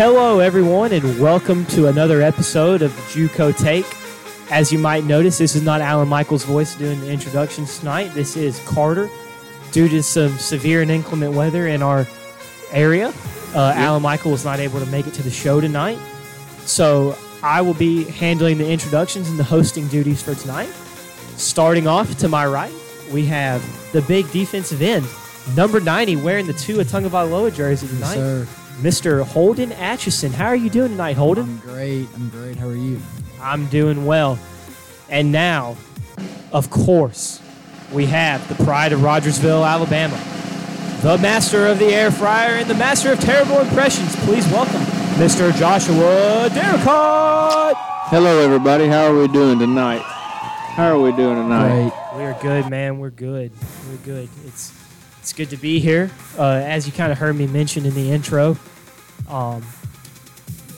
Hello, everyone, and welcome to another episode of JUCO Take. As you might notice, this is not Alan Michaels' voice doing the introductions tonight. This is Carter. Due to some severe and inclement weather in our area, uh, Alan Michael was not able to make it to the show tonight. So I will be handling the introductions and the hosting duties for tonight. Starting off to my right, we have the big defensive end, number 90, wearing the Tua Tagovailoa jersey Yes, tonight. sir. Mr. Holden Atchison. How are you doing tonight, Holden? I'm great. I'm great. How are you? I'm doing well. And now, of course, we have the pride of Rogersville, Alabama, the master of the air fryer and the master of terrible impressions. Please welcome Mr. Joshua Derricott. Hello, everybody. How are we doing tonight? How are we doing tonight? Great. We're good, man. We're good. We're good. It's it's good to be here. Uh, as you kind of heard me mention in the intro, um,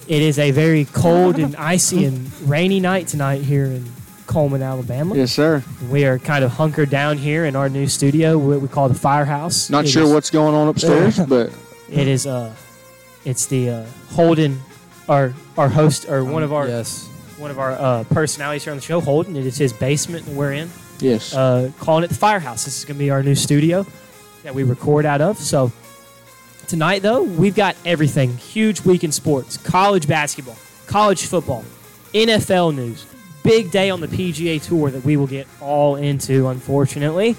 it is a very cold and icy and rainy night tonight here in Coleman, Alabama. Yes, sir. We are kind of hunkered down here in our new studio, what we call the firehouse. Not It sure is- what's going on upstairs, but it is. Uh, it's the uh, Holden, our our host or one of our Yes. one of our uh, personalities here on the show. Holden. It is his basement that we're in. yes. uh, calling it the Firehouse. This is going to be our new studio that we record out of. So tonight, though, we've got everything. Huge week in sports: college basketball, college football, NFL news. Big day on the PGA Tour that we will get all into, unfortunately.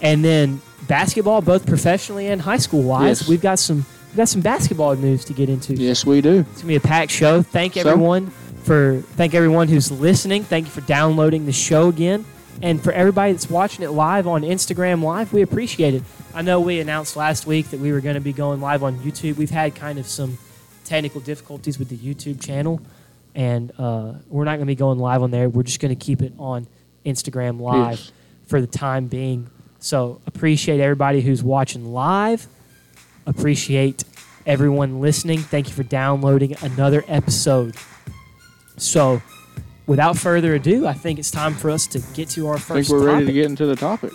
and then basketball, both professionally and high school wise. Yes. We've got some we've got some basketball news to get into. yes, we do. It's gonna be a packed show. Thank So? everyone for thank everyone who's listening. Thank you for downloading the show again, and for everybody that's watching it live on Instagram Live. We appreciate it. I know we announced last week that we were going to be going live on YouTube. We've had kind of some technical difficulties with the YouTube channel, and uh, we're not going to be going live on there. We're just going to keep it on Instagram Live Yes. for the time being. So appreciate everybody who's watching live. Appreciate everyone listening. Thank you for downloading another episode. So, without further ado, I think it's time for us to get to our I first think we're ready to get into the topic.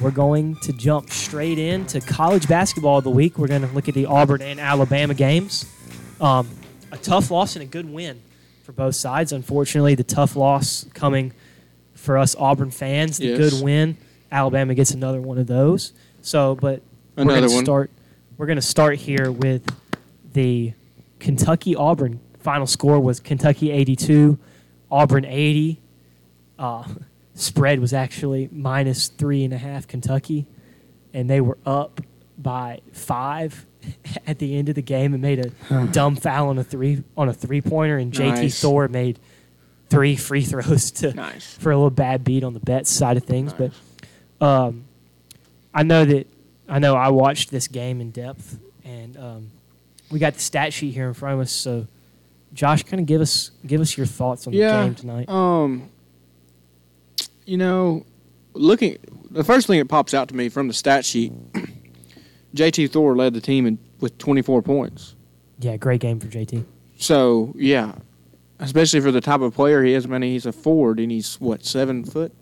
We're going to jump straight into college basketball of the week. We're going to look at the Auburn and Alabama games. Um, a tough loss and a good win for both sides. Unfortunately, the tough loss coming for us Auburn fans. The Yes. good win, Alabama gets another one of those. So, but we're gonna one. Start. We're going to start here with the Kentucky Auburn. Final score was Kentucky 82, Auburn 80. Uh, spread was actually minus three and a half Kentucky, and they were up by five at the end of the game and made a dumb foul on a three on a three pointer, and JT Nice. Thor made three free throws to Nice. for a little bad beat on the bet side of things. But um, I know that I know I watched this game in depth, and um, we got the stat sheet here in front of us. So, Josh, kind of give us give us your thoughts on Yeah. the game tonight. Um, you know, looking the first thing that pops out to me from the stat sheet, JT Thor led the team in, with 24 points. Yeah, great game for JT. So yeah, especially for the type of player he is. I mean, he's a forward and he's what seven foot.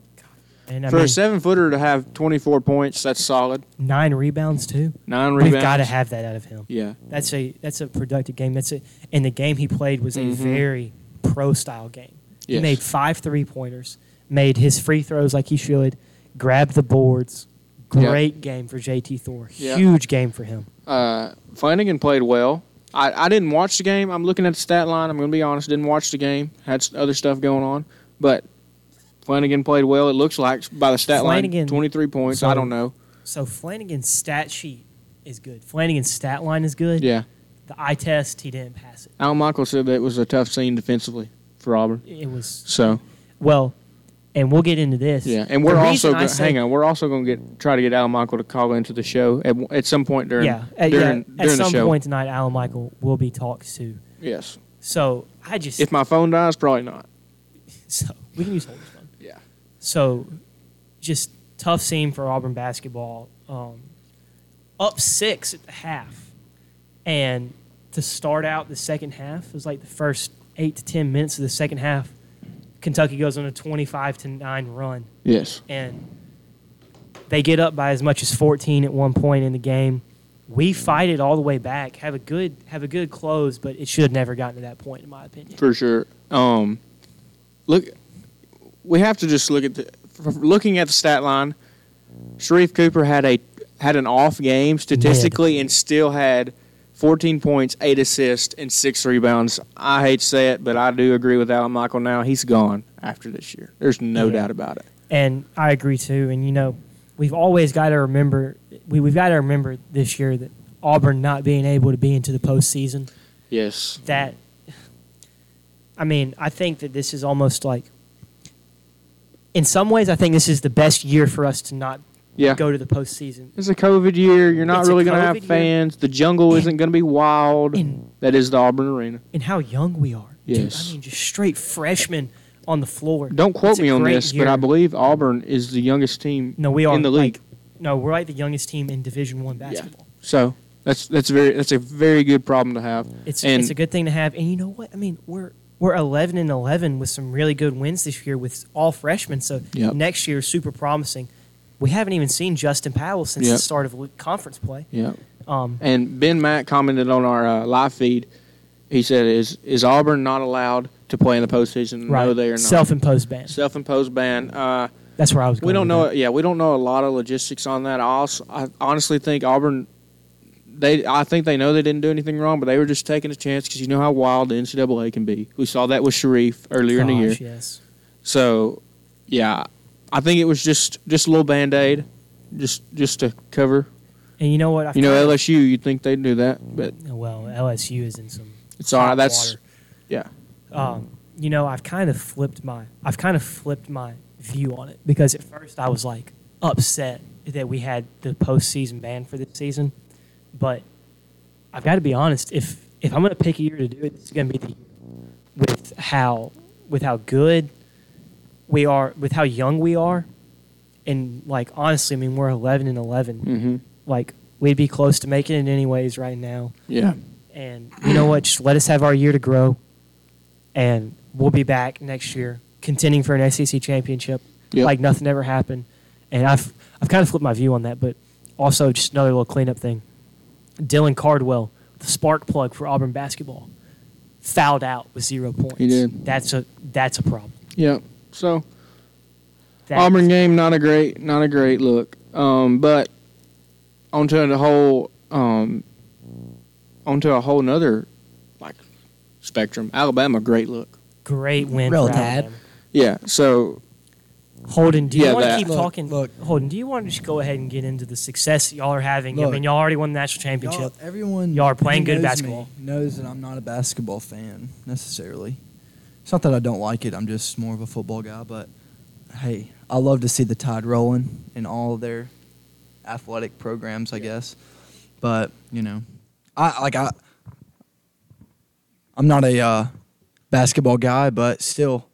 And I for mean, a seven footer to have 24 points, that's solid. nine rebounds too. Nine rebounds. We've got to have that out of him. Yeah. That's a that's a productive game. That's a and the game he played was a Mhm. very pro style game. He made five three pointers, made his free throws like he should, grabbed the boards. Yep. Great game for JT Thor. Yep. Huge game for him. Uh, Flanigan played well. I, I didn't watch the game. I'm looking at the stat line. I'm going to be honest. Didn't watch the game. Had other stuff going on. But Flanigan played well. It looks like by the stat Flanigan- line, 23 points. so- I don't know. So Flanigan's stat sheet is good. Flanigan's stat line is good. Yeah. The eye test, he didn't pass it. Al Michael said that it was a tough scene defensively for Auburn. It was So well, and we'll get into this. yeah, and we're also go- say- hang on. We're also going to get try to get Al Michael to call into the show at, at some point during yeah, at, during, yeah, at during some the show. point tonight, Alan Michael will be talked to. Yes. So I just If my phone dies, probably not. so we can use Holden's phone. Yeah. So just tough scene for Auburn basketball. Um, up six at the half, and to start out the second half it was like the first eight to ten minutes of the second half. Kentucky goes on a twenty-five to nine run, Yes. and they get up by as much as 14 at one point in the game. we fight it all the way back, have a good have a good close, but it should have never gotten to that point, in my opinion. for sure. Um, look, we have to just look at the looking at the stat line. Sharife Cooper had a had an off game statistically, and still had 14 points, eight assists, and six rebounds. I hate to say it, but I do agree with Alan Michael. Now he's gone after this year. There's no Yeah. doubt about it. And I agree too. And you know, we've always got to remember we, we've got to remember this year that Auburn not being able to be into the postseason. Yes. That I mean, I think that this is almost like in some ways I think this is the best year for us to not Yeah. go to the postseason. It's a COVID year. You're not It's really going to have COVID year. fans. The jungle isn't going to be wild. And that is the Auburn Arena. and how young we are. Dude, Yes. I mean, just straight freshmen on the floor. Don't quote It's me on this, but I believe Auburn is the youngest team No, we are in the league. Like, no, we're like the youngest team in Division One basketball. Yeah. So that's that's very that's a very good problem to have. It's And- it's a good thing to have. And you know what? I mean, we're we're 11 and 11 with some really good wins this year with all freshmen. So Yep. next year is super promising. We haven't even seen Justin Powell since Yep. the start of conference play. Yeah. Um, And Ben Mack commented on our uh, live feed. He said, "Is is Auburn not allowed to play in the postseason? right. No, they are not. Self-imposed ban. Self-imposed ban. Uh, That's where I was. Going we don't know. that. Yeah, we don't know a lot of logistics on that. I, also, I honestly think Auburn. They, I think they know they didn't do anything wrong, but they were just taking a chance because you know how wild the NCAA can be. We saw that with Sharife earlier in the year. Yes. So, yeah, I think it was just just a little band aid, just just to cover. And you know what? I've You know, LSU, you'd think they'd do that, but Well, LSU is in some. it's all right. That's water. yeah, um, you know, I've kind of flipped my I've kind of flipped my view on it because at first I was like upset that we had the postseason ban for this season, but I've got to be honest. If if I'm going to pick a year to do it, it's going to be the year with how with how good we are, with how young we are, and like honestly, I mean we're 11 and 11. mm-hmm. Like we'd be close to making it anyways right now. yeah, And you know what? Just let us have our year to grow, and we'll be back next year contending for an SEC championship Yep. like nothing ever happened. And I've I've kind of flipped my view on that, but also just another little cleanup thing. Dylan Cardwell, the spark plug for Auburn basketball, fouled out with zero points. He did. That's a that's a problem. yeah. So That- Auburn game, not a great, not a great look. Um, but onto the whole, um, onto a whole nother like spectrum. Alabama, great look. great win. Real for tad. Alabama. Yeah. So Holden, do you Yeah, want to keep Look, talking? look. Holden, do you want to just go ahead and get into the success y'all are having? I mean, y'all already won the national championship. Y'all, everyone Y'all are playing good basketball. Knows that I'm not a basketball fan necessarily. It's not that I don't like it. I'm just more of a football guy. But hey, I love to see the Tide rolling in all of their athletic programs. I guess. But you know, I like I. I'm not a uh, basketball guy, but still,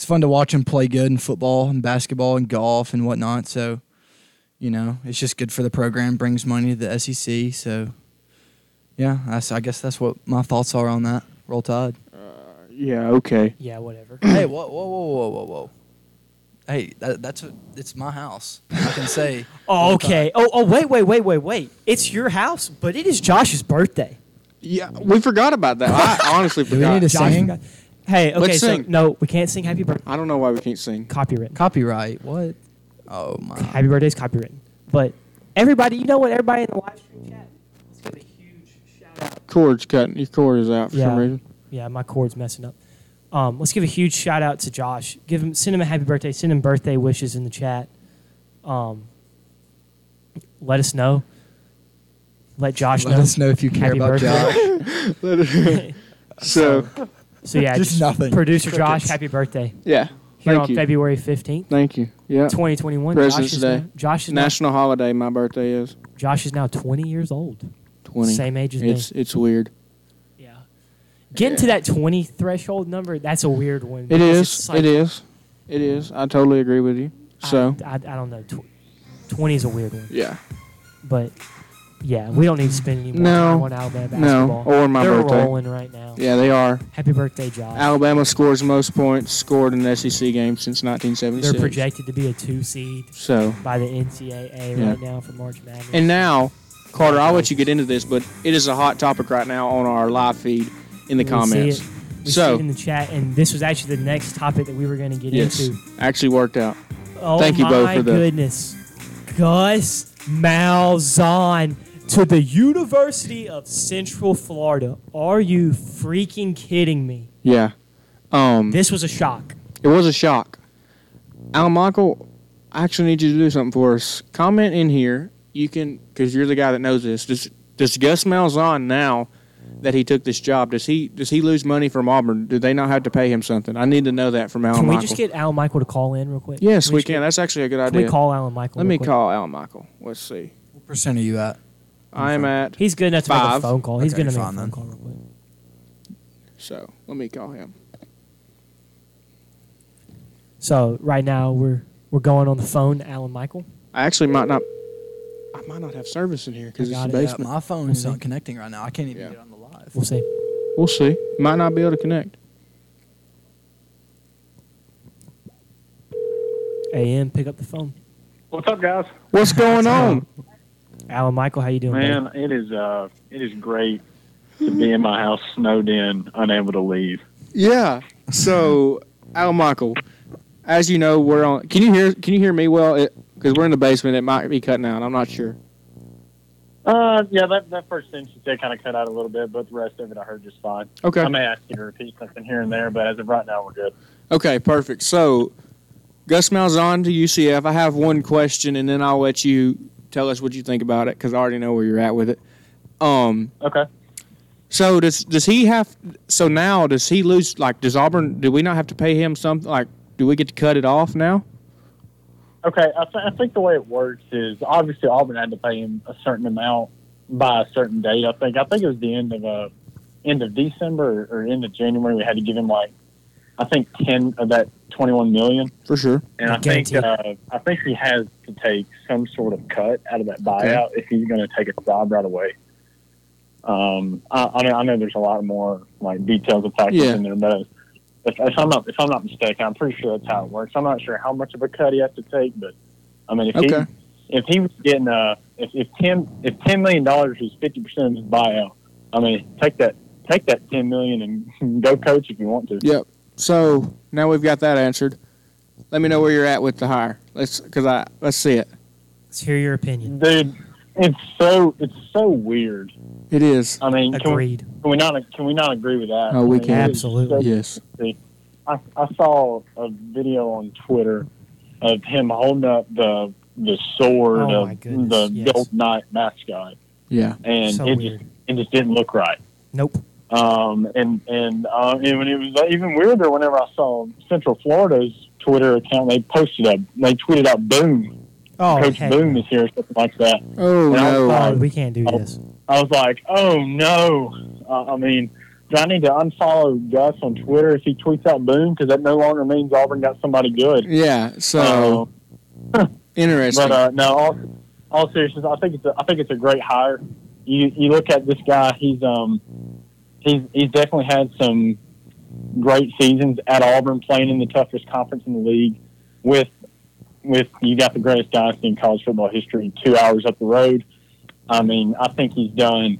it's fun to watch them play good in football and basketball and golf and whatnot. So, you know, it's just good for the program, brings money to the SEC. So, yeah, that's, I guess that's what my thoughts are on that. Roll Tide. Uh, yeah, okay. yeah, whatever. hey, whoa, whoa, whoa, whoa, whoa, whoa. Hey, that, that's a, it's my house. I can say. Oh, okay. Oh, oh, wait, wait, wait, wait, wait. It's your house, but it is Josh's birthday. Yeah, we forgot about that. I honestly Do we need to Josh sing? forgot- Hey, okay, Let's so sing. no, we can't sing happy birthday. I don't know why we can't sing. Copyright. Copyright. What? Oh my. Happy birthday is copywritten. But everybody, you know what? Everybody in the live stream chat, let's give a huge shout out. Cord's cutting. Your cord is out for Yeah. some reason. Yeah, my cord's messing up. Um, let's give a huge shout out to Josh. Give him, send him a happy birthday. Send him birthday wishes in the chat. Um, let us know. Let Josh know. Let know. us know if you care Happy about birthday. Josh. So So yeah, Just nothing. Producer Josh, happy birthday. yeah, Here Thank on you. February fifteenth, thank you. Yeah, twenty twenty one. President's Josh is Day. now, Josh is now, national holiday. My birthday is Josh is now twenty years old. twenty. Same age as It's me. it's weird. Yeah. Getting to that twenty threshold number, that's a weird one. It because is. it's like- it is. It is. I totally agree with you. So I, I, I don't know. Tw- Twenty is a weird one, yeah, but yeah, we don't need to spend any more No. time on Alabama basketball. no, or my They're birthday. rolling right now. Yeah, they are. Happy birthday, Josh. Alabama scores most points scored in an SEC game since 1976. They're projected to be a two seed So by the NCAA Yeah. right now for March Madness. and now Carter, I'll let you get into this, but it is a hot topic right now on our live feed in the We comments. See it. We So- see it in the chat, and this was actually the next topic that we were going to get Yes, into. actually worked out. Oh Thank you both for the- goodness, Gus Malzahn to the University of Central Florida. Are you freaking kidding me? Yeah. Um, This was a shock. it was a shock. Alan Michael, I actually need you to do something for us. Comment in here. You can, because you're the guy that knows this. Does, does Gus Malzahn now that he took this job, does he does he lose money from Auburn? Do they not have to pay him something? I need to know that from Alan Can we Michael. just get Alan Michael to call in real quick? yes, we just can. get- That's actually a good Can we idea. call Alan Michael? Let real me quick? call Alan Michael. Let's see. What percent are you at? I am at He's good enough to make a Five. phone call. He's Okay, going to make a fine phone then. call real quick. so. Let me call him. So right now we're we're going on the phone to Alan Michael. I actually might not. I might not have service in here because I it's got it. Yeah, basement. my phone is not connecting right now. I can't even Yeah. get on the live. We'll see. We'll see. Might not be able to connect. AM, pick up the phone. What's up, guys? What's going on? Alan Michael, how you doing? buddy? Man, it is uh, it is great to be in my house, snowed in, unable to leave. Yeah. So, Alan Michael, as you know, we're on. Can you hear? Can you hear me well? Because we're in the basement. It might be cutting out. I'm not sure. Uh, yeah, that that first sentence you said kind of cut out a little bit, but the rest of it I heard just fine. Okay. I may ask you to repeat something here and there, but as of right now, we're good. Okay. Perfect. So, Gus Malzahn to UCF. I have one question, and then I'll let you tell us what you think about it because I already know where you're at with it. Um. Okay. So does does he have? So now does he lose? Like, does Auburn? Do we not have to pay him something? Like, do we get to cut it off now? Okay, I, th- I think the way it works is obviously Auburn had to pay him a certain amount by a certain date. I think I think it was the end of uh, end of December or, or end of January. We had to give him like I think ten of that twenty one million. For sure. And I think uh, I think he has to take some sort of cut out of that buyout if he's going to take a job right away. Um, I, I know I know there's a lot more like details of factors Yeah. in there, but if, if I'm not if I'm not mistaken, I'm pretty sure that's how it works. I'm not sure how much of a cut he has to take, but I mean if Okay. he if he was getting uh if, if ten if ten million dollars was fifty percent of his buyout, I mean take that take that ten million and go coach if you want to. Yep. So now we've got that answered. Let me know where you're at with the hire. Let's because I let's see it. Let's hear your opinion. Dude, it's so it's so weird. It is. I mean, can we, Agreed. can we not can we not agree with that? Oh, we I mean, can. Absolutely. so- Yes. I, I saw a video on Twitter of him holding up the the sword Oh, of goodness, the yes. Gold Knight mascot, Yeah. and So it weird. just it just didn't look right. Nope. Um, and and uh, and when it was even weirder whenever I saw Central Florida's Twitter account, they posted a they tweeted out "Boom, Oh, Coach heck Boom is here" or something like that. Oh And no. was Oh, we can't do Oh. this. I was like, oh no. Uh, I mean, do I need to unfollow Gus on Twitter if he tweets out boom? Because that no longer means Auburn got somebody good. Yeah. So interesting. but uh, no, all, all seriousness, I think it's a, I think it's a great hire. You you look at this guy, he's um he's he's definitely had some great seasons at Auburn, playing in the toughest conference in the league. With with you got the greatest dynasty in college football history, two hours up the road. I mean, I think he's done.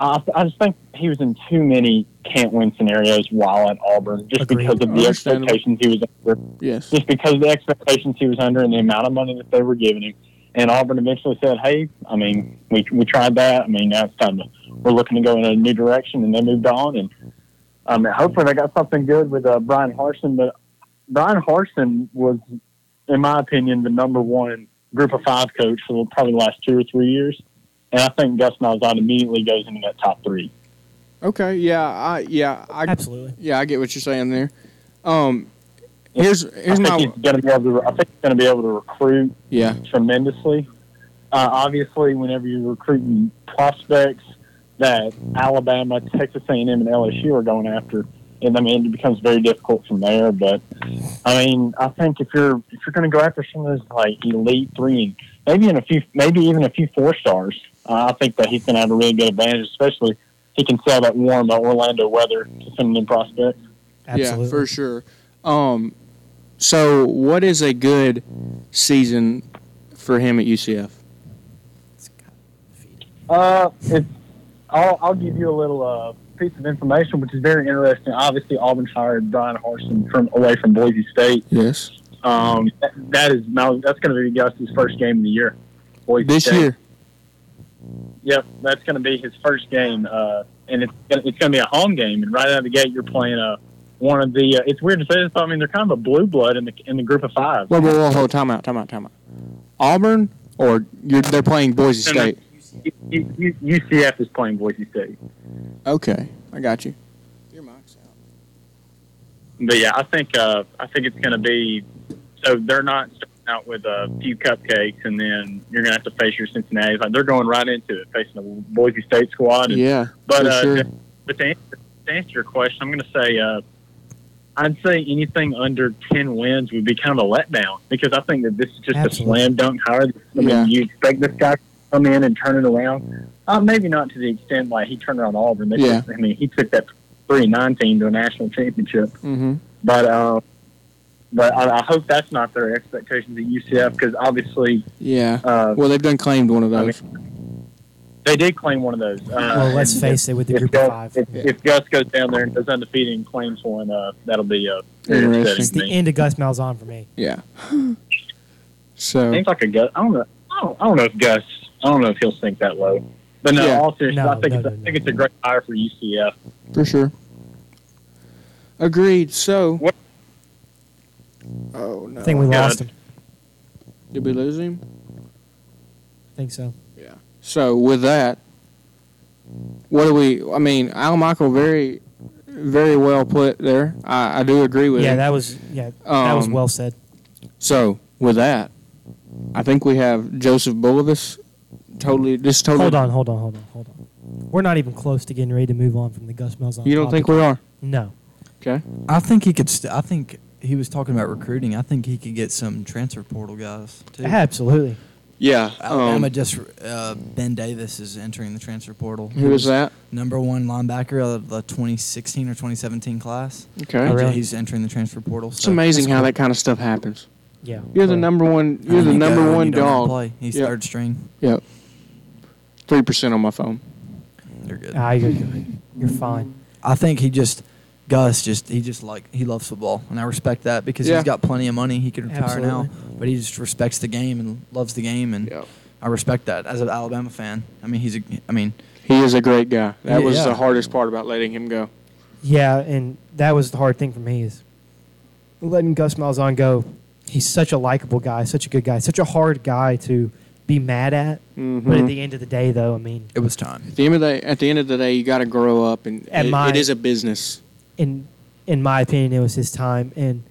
I, I just think he was in too many can't win scenarios while at Auburn, just Agreed. because of the expectations he was under yes. just because of the expectations he was under and the amount of money that they were giving him. And Auburn eventually said, "Hey, I mean, we we tried that. I mean, now it's time to we're looking to go in a new direction." And they moved on, and um, hopefully they got something good with uh, Bryan Harsin. But Bryan Harsin was, in my opinion, the number one Group of Five coach for probably the last two or three years. And I think Gus Malzahn immediately goes into that top three. Okay. Yeah. I. Yeah. I. Absolutely. Yeah. I get what you're saying there. Um. Here's I think my. he's going to be able to. I think he's going to be able to recruit Yeah. tremendously. Uh, obviously, whenever you're recruiting prospects that Alabama, Texas A&M, and LSU are going after, and I mean it becomes very difficult from there. But I mean, I think if you're if you're going to go after some of those like elite three, maybe in a few, maybe even a few four stars, uh, I think that he's going to have a really good advantage, especially if he can sell that warm uh, Orlando weather to some of them prospects. Absolutely. Yeah. For sure. Um. So what is a good season for him at UCF? Uh, it's. I'll, I'll give you a little uh, piece of information, which is very interesting. Obviously, Auburn hired Bryan Harsin from away from Boise State. Yes. Um, that, that is that's going to be Gus's first game of the year. Boise This State. year. Yep, that's going to be his first game, uh, and it's gonna, it's going to be a home game. And right out of the gate, you're playing uh, one of the. Uh, it's weird to say this, but I mean they're kind of a blue blood in the in the group of five. Whoa, whoa, whoa, hold, time out, time out, time out. Auburn or you're, they're playing Boise. State? UCF is playing Boise State. Okay, I got you. Your mic's out. But yeah, I think uh, I think it's going to be. So they're not starting out with a few cupcakes, and then you're going to have to face your Cincinnati. Like they're going right into it, facing the Boise State squad. And, Yeah, but for uh, sure. but to answer, to answer your question, I'm going to say uh, I'd say anything under ten wins would be kind of a letdown because I think that this is just Absolutely. a slam dunk hire. I mean, Yeah. you expect this guy to come in and turn it around. Uh, maybe not to the extent like he turned around Auburn. They Yeah. took- I mean, he took that three nine team to a national championship. Mm-hmm. But uh, but I, I hope that's not their expectations at UCF because obviously Yeah. uh, Well, they've done claimed one of I those. They did claim one of those. Uh, Well, let's and face it, with the group Gus, of five, If, Yeah. if Gus goes down there and goes undefeated and claims one, uh, that'll be uh, Interesting. it's the me. end of Gus Malzahn for me. Yeah. So Seems like a Gus. I don't know. I don't, I don't know if Gus. I don't know if he'll sink that low. But no, Yeah. all seriousness, No, I think no, it's a, no, I think no. it's a great hire for UCF. for sure. Agreed. So. What- Oh no. I think we God. lost him. Did we lose him? I think so. So with that, what do we? I mean, Al Michael very, very well put there. I, I do agree with Yeah, him. that was yeah, that was Um, well said. So with that, I think we have Joseph Bulovas. Totally, just totally. Hold on, hold on, hold on, hold on. We're not even close to getting ready to move on from the Gus Malzahn. You don't topic. think we are? No. Okay. I think he could. St- I think he was talking about recruiting. I think he could get some transfer portal guys too. Absolutely. Yeah. Alabama Um, just uh, Ben Davis is entering the transfer portal. who is that? Number one linebacker of the 2016 or 2017 class. Okay. Oh, really? He's entering the transfer portal. It's amazing how that kind of stuff happens. Yeah. You're the number one. You're the number one dog. He's Yep. third string. Yep. Three percent on my phone. They're good. Ah, you're good. You're fine. I think he just Gus just he just like he loves football, and I respect that because Yeah. he's got plenty of money. He could retire now, but he just respects the game and loves the game, and Yep. I respect that as an Alabama fan. I mean, he's a, I mean, He is a great guy. That Yeah, was yeah. the hardest part about letting him go. Yeah, and that was the hard thing for me is letting Gus Malzahn go. He's such a likable guy, such a good guy, such a hard guy to be mad at. Mhm. But at the end of the day, though, I mean, it was time. At the end of the at the end of the day, you got to grow up, and At it- my- it is a business. In in my opinion, it was his time. And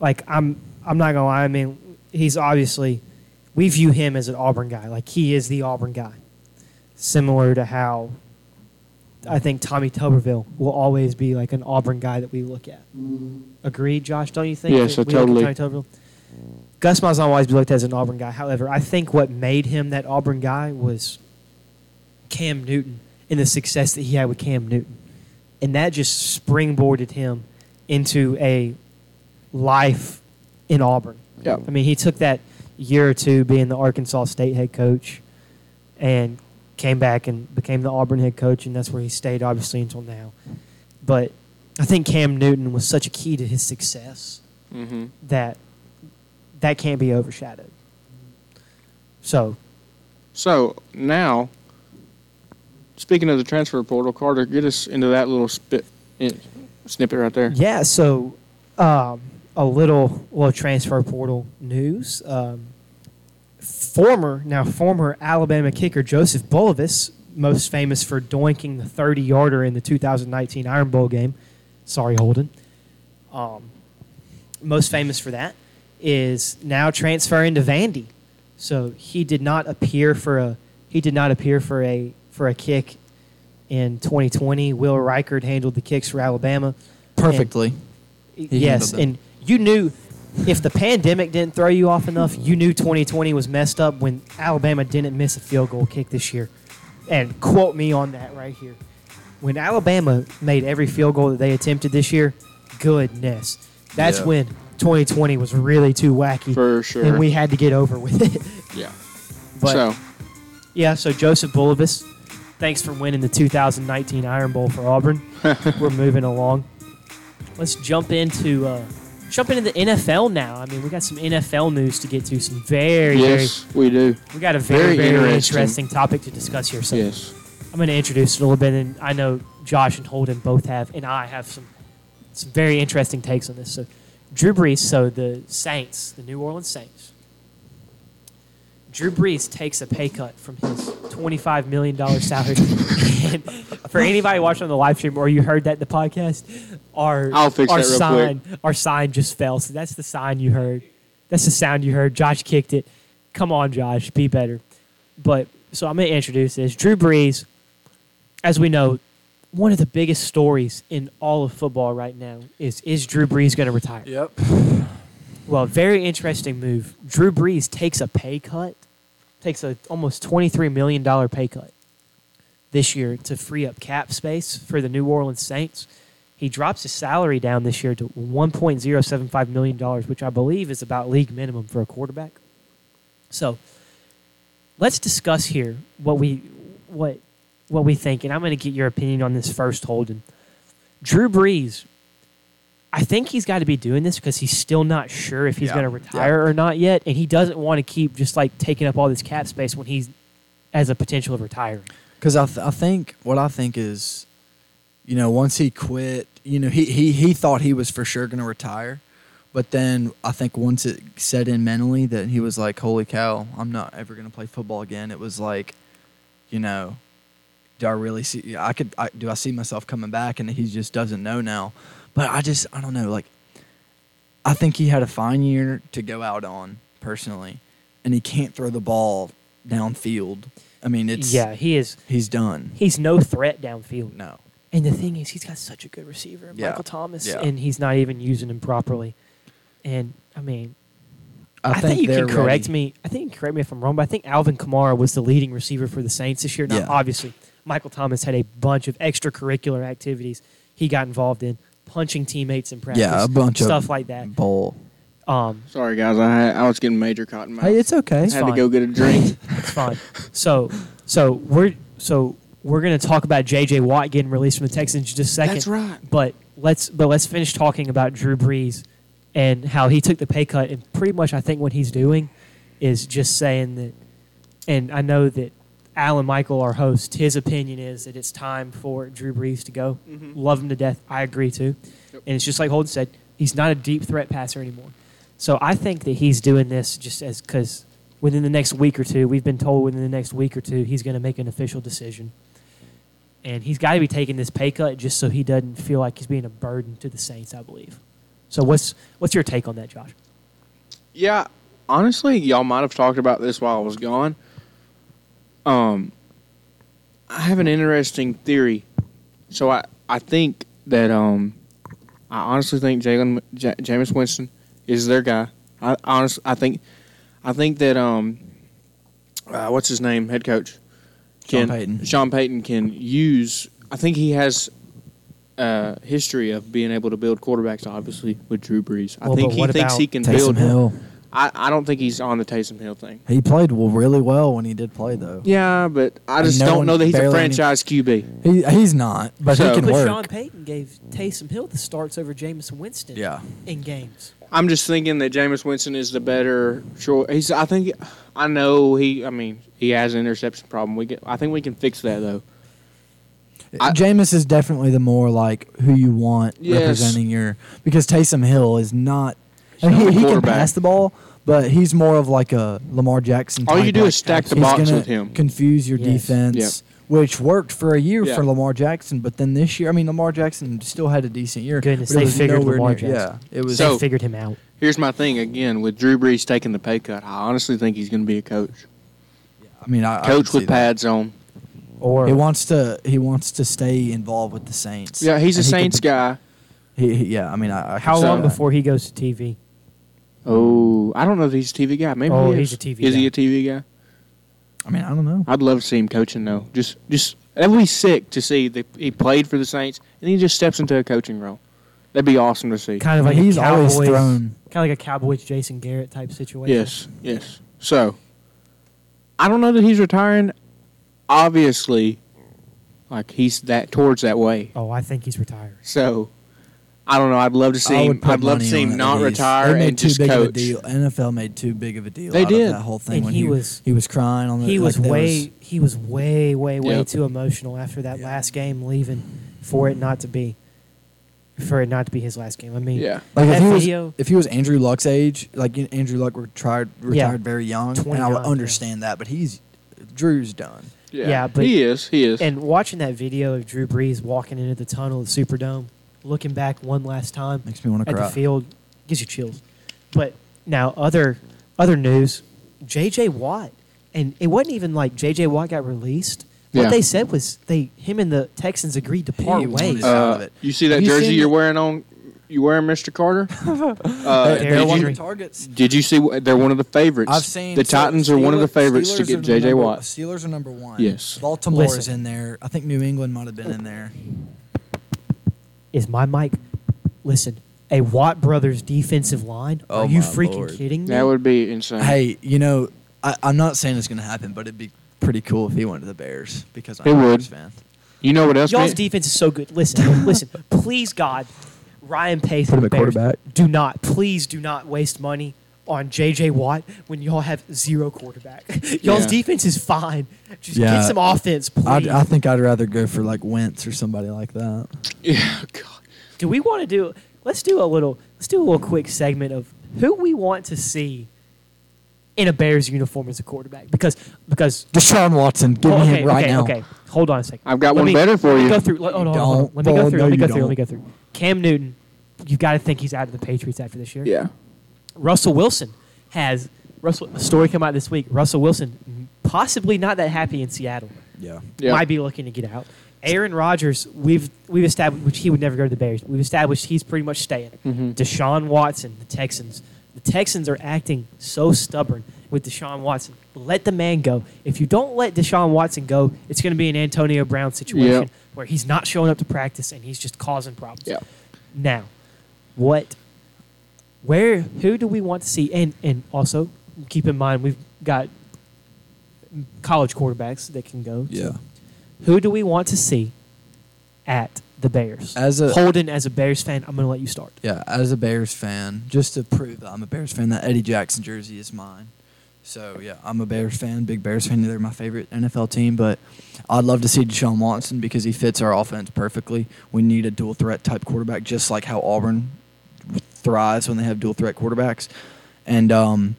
like I'm I'm not gonna lie. I mean, he's obviously we view him as an Auburn guy. Like he is the Auburn guy, similar to how I think Tommy Tuberville will always be like an Auburn guy that we look at. Agreed, Josh? Don't you think? Yes, that I we look totally- at Tommy Tuberville? Gus Malzahn will always be looked at as an Auburn guy. However, I think what made him that Auburn guy was Cam Newton and the success that he had with Cam Newton. And that just springboarded him into a life in Auburn. Yeah. I mean, he took that year or two being the Arkansas State head coach and came back and became the Auburn head coach, and that's where he stayed, obviously, until now. But I think Cam Newton was such a key to his success Mm-hmm. that that can't be overshadowed. So, So now, speaking of the transfer portal, Carter, get us into that little spit, in, snippet right there. yeah, so um, a little little transfer portal news. Um, former now former Alabama kicker Joseph Bulovas, most famous for doinking the 30 yarder in the 2019 Iron Bowl game. Sorry, Holden. Um, most famous for that is now transferring to Vandy. So he did not appear for a he did not appear for a for a kick in 2020. Will Reichard handled the kicks for Alabama. Perfectly. yes, and you knew if the pandemic didn't throw you off enough, you knew 2020 was messed up when Alabama didn't miss a field goal kick this year. And quote me on that right here. When Alabama made every field goal that they attempted this year, goodness. That's Yeah. when 2020 was really too wacky. For sure. And we had to get over with it. yeah. But so yeah, so Joseph Bulovas Thanks for winning the 2019 Iron Bowl for Auburn. We're moving along. Let's jump into uh, jump into the NFL now. I mean, we got some NFL news to get to. Some very, Yes, we do. we got a very, Very very, interesting. interesting. topic to discuss here. So Yes. I'm going to introduce it a little bit, and I know Josh and Holden both have, and I have some some very interesting takes on this. So, Drew Brees, so the Saints, the New Orleans Saints. Drew Brees takes a pay cut from his $25 million salary. and for anybody watching on the live stream or you heard that in the podcast, our, I'll fix our that real sign our sign just fell. So that's the sign you heard. That's the sound you heard. Josh kicked it. Come on, Josh, be better. But so I'm going to introduce this. Drew Brees, as we know, one of the biggest stories in all of football right now is is Drew Brees going to retire? Yep. Well, very interesting move. Drew Brees takes a pay cut, takes a almost $23 million pay cut this year to free up cap space for the New Orleans Saints. He drops his salary down this year to $1.075 million, which I believe is about league minimum for a quarterback. So let's discuss here what we what what we think, and I'm going to get your opinion on this first, Holden. Drew Brees, I think he's got to be doing this because he's still not sure if he's Yeah. going to retire or not yet, and he doesn't want to keep just like taking up all this cap space when he's as a potential of retiring. Because I, th- I think what I think is, you know, once he quit, you know, he he, he thought he was for sure going to retire, but then I think once it set in mentally that he was like, "Holy cow, I'm not ever going to play football again." It was like, you know, do I really see? I could. I, do I see myself coming back? And he just doesn't know now. But I just I don't know. Like, I think he had a fine year to go out on personally, and he can't throw the ball downfield. I mean, it's yeah, he is. He's done. He's no threat downfield. No. And the thing is, he's got such a good receiver, Yeah. Michael Thomas, Yeah. and he's not even using him properly. And I mean, I, I, think, you can correct ready. me. I think you can correct me if I'm wrong, but I think Alvin Kamara was the leading receiver for the Saints this year. Now, Yeah. obviously, Michael Thomas had a bunch of extracurricular activities he got involved in, punching teammates in practice, Yeah, a bunch of stuff like that. Bowl. Um, Sorry, guys. I had, I was getting major cotton mouth. Hey, it's okay. It's had to go get a drink. it's fine. So, so we're so we're gonna talk about J.J. Watt getting released from the Texans in just a second. That's right. But let's but let's finish talking about Drew Brees and how he took the pay cut and pretty much I think what he's doing is just saying that and I know that Alan Michael, our host, his opinion is that it's time for Drew Brees to go. Mhm. Love him to death. I agree too. Yep. And it's just like Holden said, he's not a deep threat passer anymore. So I think that he's doing this just as because within the next week or two, we've been told within the next week or two, he's going to make an official decision. And he's got to be taking this pay cut just so he doesn't feel like he's being a burden to the Saints, I believe. So what's what's your take on that, Josh? Yeah, honestly, y'all might have talked about this while I was gone. Um, I have an interesting theory. So I, I think that um, I honestly think Jalen J- Jameis Winston is their guy. I honestly, I think, I think that um, uh, what's his name, head coach, Sean Payton. Sean Payton can use. I think he has. Uh, history of being able to build quarterbacks, obviously, with Drew Brees. I Well, think he thinks he can Taysom build. Hill. I, I don't think he's on the Taysom Hill thing. He played well, really well when he did play, though. Yeah, but I just no don't know that he's a barely any- franchise QB. He he's not, but So- he can But work. Sean Payton gave Taysom Hill the starts over Jameis Winston yeah. in games. I'm just thinking that Jameis Winston is the better choice. He's I think I know he I mean he has an interception problem. We can, I think we can fix that though. I- Jameis is definitely the more like who you want Yes. representing your because Taysom Hill is not. I mean, he, he can pass the ball, but he's more of like a Lamar Jackson. All you do like, is stack the he's box with him. Confuse your Yes. defense, which worked for a year Yeah. for Lamar Jackson, but then this year, I mean, Lamar Jackson still had a decent year. Goodness, they figured Lamar near- Jackson. Yeah, it was. So- they figured him out. Here's my thing again with Drew Brees taking the pay cut. I honestly think he's going to be a coach. I mean, I, I Coach can see with that. pads on. Or He wants to. He wants to stay involved with the Saints. Yeah, he's a And he could- Saints guy. He, he- yeah, I mean, I, I how can long that. before he goes to TV? Oh, I don't know if he's a TV guy. Maybe Oh, he he's a TV guy. Is he guy. a TV guy? I mean, I don't know. I'd love to see him coaching though. Just just that would be sick to see that he played for the Saints and he just steps into a coaching role. That'd be awesome to see. Kind of like mean, a he's always Cowboys, thrown. kind of like a Cowboys Jason Garrett type situation. Yes, yes. So, I don't know that he's retiring. Obviously, Like he's that towards that way. Oh, I think he's retiring. So I don't know. I'd love to see I him. would I'd love to see him not retire They made and too just big of a coach. deal. NFL made too big of a deal. They out did. of that whole thing And when he he, was- he was crying on the. He was like, there way he was way way way Yep. too emotional after that Yeah. last game leaving for it not to be for it not to be his last game. I mean, Yeah. Like if that he was video- if he was Andrew Luck's age, like Andrew Luck retired retired very young, and I 29, would yeah. understand that. But he's Drew's done. Yeah. Yeah, but- he is. He is. And watching that video of Drew Brees walking into the tunnel of the Superdome, looking back one last time Makes me want to at cry. the field, gives you chills. But now other other news, J.J. Watt, and it wasn't even like J.J. Watt got released. What Yeah. they said was they him and the Texans agreed to part wanted ways. out of uh, it. you see that Have you jersey seen you're the- wearing on? You wearing Mr. Carter? uh, Derrick They're did, one you, of Henry. the targets. did you see? wh- They're one of the favorites. I've seen the so Titans are one of the Steelers- favorites to Steelers get are the J.J. number- Watt. Steelers are number one. Yes. Baltimore Listen. is in there. I think New England might have been in there. Is my mic? Listen, a Watt brothers defensive line? Oh Are you my freaking Lord. kidding me? That would be insane. Hey, you know, I, I'm not saying it's going to happen, but it'd be pretty cool if he went to the Bears because I'm It a would. Bears fan. you know what else? Y'all's man? defense is so good. Listen, listen, please God, Ryan Pace Put him the at Bears, quarterback. do not, please do not waste money on J.J. Watt when y'all have zero quarterback. Y'all's Yeah. defense is fine. Just Yeah. get some offense, please. I'd, I think I'd rather go for like Wentz or somebody like that. Yeah. God. do we want to do? Let's do a little. Let's do a little quick segment of who we want to see in a Bears uniform as a quarterback because because Deshaun Watson, give Well, me oh, okay, him right okay, now. Okay, hold on a second. I've got Let one me- better for let you. Go through. Let, hold on, hold on, hold on. Don't. Let me go oh, Paul, through. no, let me you go through. Let me go don't. through. Cam Newton, you've got to think he's out of the Patriots after this year. Yeah. Russell Wilson has Russell. A story come out this week. Russell Wilson possibly not that happy in Seattle. Yeah. Yeah. Might be looking to get out. Aaron Rodgers, we've we've established which he would never go to the Bears. We've established he's pretty much staying. Mhm. Deshaun Watson, the Texans. The Texans are acting so stubborn with Deshaun Watson. Let the man go. If you don't let Deshaun Watson go, it's going to be an Antonio Brown situation Yep. where he's not showing up to practice and he's just causing problems. Yeah. Now, what, where, who do we want to see? And and also keep in mind we've got college quarterbacks that can go. to. Yeah. Who do we want to see at the Bears? As a Holden, as a Bears fan, I'm going to let you start. yeah, as a Bears fan, just to prove that I'm a Bears fan, that Eddie Jackson jersey is mine. So yeah, I'm a Bears fan, big Bears fan. They're my favorite NFL team, but I'd love to see Deshaun Watson because he fits our offense perfectly. We need a dual threat type quarterback, just like how Auburn thrives when they have dual threat quarterbacks. And um,